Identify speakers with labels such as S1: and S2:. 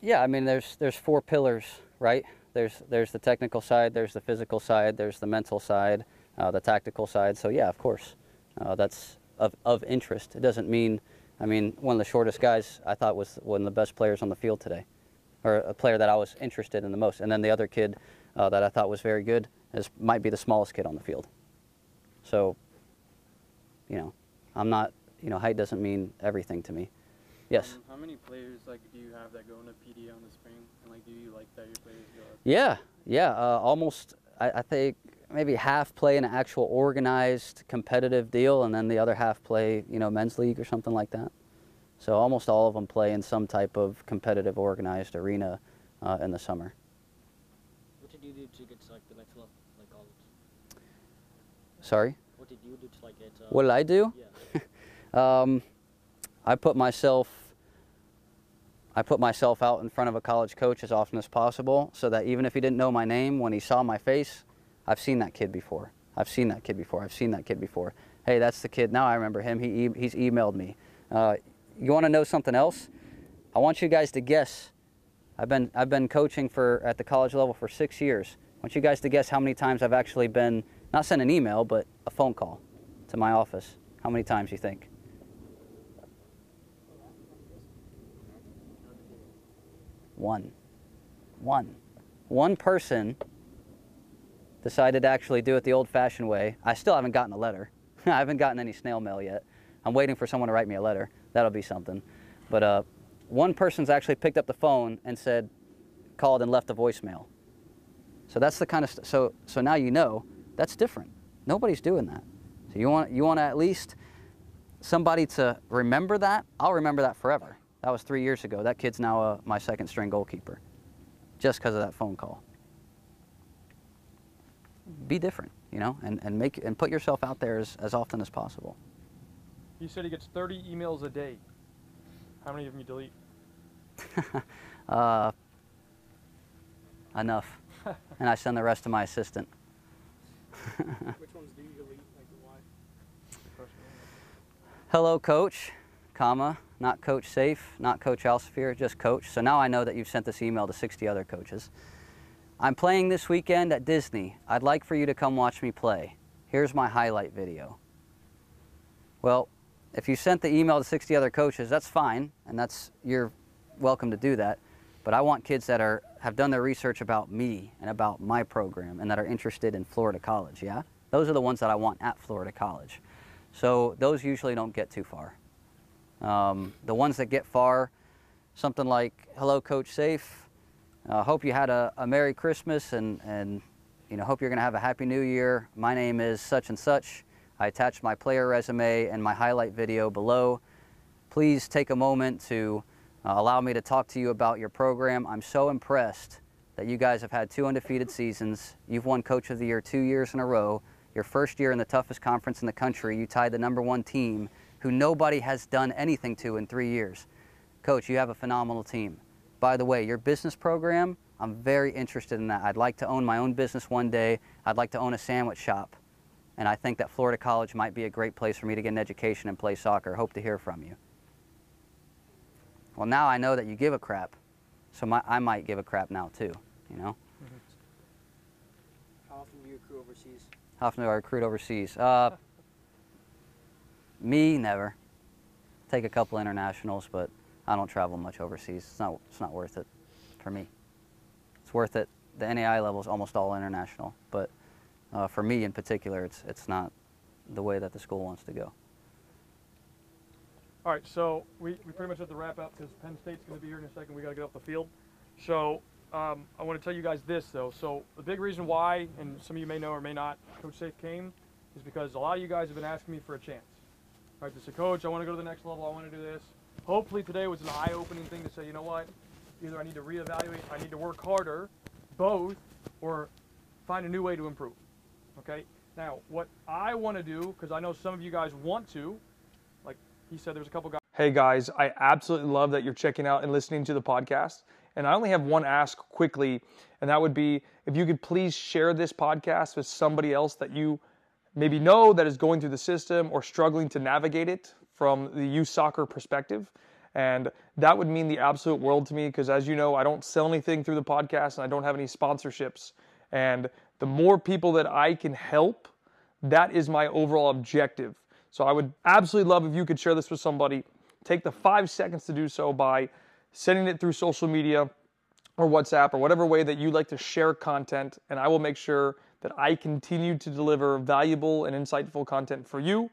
S1: Yeah, I mean, there's there's four pillars, right? There's there's the technical side, there's the physical side, there's the mental side, uh, the tactical side. So yeah, of course, uh, that's of of interest. It doesn't mean, I mean, one of the shortest guys I thought was one of the best players on the field today, or a player that I was interested in the most. And then the other kid uh, that I thought was very good is might be the smallest kid on the field. So, you know, I'm not, you know, height doesn't mean everything to me. Yes.
S2: Um, how many players like do you have that go into PD on the spring, and like do you like that your players go? Up?
S1: Yeah, yeah, uh, almost. I, I think maybe half play an actual organized competitive deal, and then the other half play, you know, men's league or something like that. So almost all of them play in some type of competitive organized arena uh, in the summer.
S3: What did you do to get to like the next level, like college?
S1: Sorry.
S3: What did you do to like get? Uh,
S1: What did I do?
S3: Yeah.
S1: Um, I put myself I put myself out in front of a college coach as often as possible so that even if he didn't know my name, when he saw my face, I've seen that kid before. I've seen that kid before. I've seen that kid before. Hey, that's the kid. Now I remember him. He, e- he's emailed me. Uh, you want to know something else? I want you guys to guess. I've been, I've been coaching for, at the college level for six years. I want you guys to guess how many times I've actually been, not sent an email, but a phone call to my office. How many times you think? One. One. One person decided to actually do it the old fashioned way. I still haven't gotten a letter. I haven't gotten any snail mail yet. I'm waiting for someone to write me a letter. That'll be something. But uh, one person's actually picked up the phone and said, called and left a voicemail. So that's the kind of so so now you know that's different. Nobody's doing that. So you want you want at least somebody to remember that. I'll remember that forever. That was three years ago. That kid's now uh, my second string goalkeeper, just because of that phone call. Be different, you know, and, and make and put yourself out there as, as often as possible.
S4: He said he gets 30 emails a day. How many of them you delete?
S1: Uh, enough, and I send the rest to my assistant.
S5: Which ones do you delete? Like why?
S1: Hello, coach, comma, not coach Saif, not coach Alsafier, just coach. So now I know that you've sent this email to 60 other coaches. I'm playing this weekend at Disney. I'd like for you to come watch me play. Here's my highlight video. Well, if you sent the email to 60 other coaches, that's fine, and that's you're welcome to do that. But I want kids that are have done their research about me and about my program and that are interested in Florida College, yeah? Those are the ones that I want at Florida College. So those usually don't get too far. Um, the ones that get far, something like, hello, Coach Saif. Uh, hope you had a, a Merry Christmas and, and you know, hope you're going to have a Happy New Year. My name is such and such. I attached my player resume and my highlight video below. Please take a moment to uh, allow me to talk to you about your program. I'm so impressed that you guys have had two undefeated seasons. You've won Coach of the Year two years in a row. Your first year in the toughest conference in the country, you tied the number one team who nobody has done anything to in three years. Coach, you have a phenomenal team. By the way, your business program, I'm very interested in that. I'd like to own my own business one day. I'd like to own a sandwich shop. And I think that Florida College might be a great place for me to get an education and play soccer. Hope to hear from you. Well, now I know that you give a crap, so my, I might give a crap now too, you know?
S5: How often do you recruit overseas?
S1: How often do I recruit overseas? Uh, me, never. Take a couple internationals, but I don't travel much overseas. It's not, it's not worth it for me. It's worth it. The NAIA level is almost all international, but uh, for me in particular, it's, it's not the way that the school wants to go.
S4: All right, so we, we pretty much have to wrap up because Penn State's going to be here in a second. We got to get off the field. So um, I want to tell you guys this though. So the big reason why, and some of you may know or may not, Coach Saif came, is because a lot of you guys have been asking me for a chance. All right, to say, Coach, I want to go to the next level. I want to do this. Hopefully today was an eye-opening thing to say, you know what? Either I need to reevaluate, I need to work harder, both, or find a new way to improve. Okay. Now, what I want to do, because I know some of you guys want to, like he said, there's a couple guys. Hey guys, I absolutely love that you're checking out and listening to the podcast. And I only have one ask quickly, and that would be if you could please share this podcast with somebody else that you maybe know that is going through the system or struggling to navigate it from the youth soccer perspective. And that would mean the absolute world to me because, as you know, I don't sell anything through the podcast and I don't have any sponsorships. And the more people that I can help, that is my overall objective. So I would absolutely love if you could share this with somebody. Take the five seconds to do so by sending it through social media or WhatsApp or whatever way that you like to share content. And I will make sure that I continue to deliver valuable and insightful content for you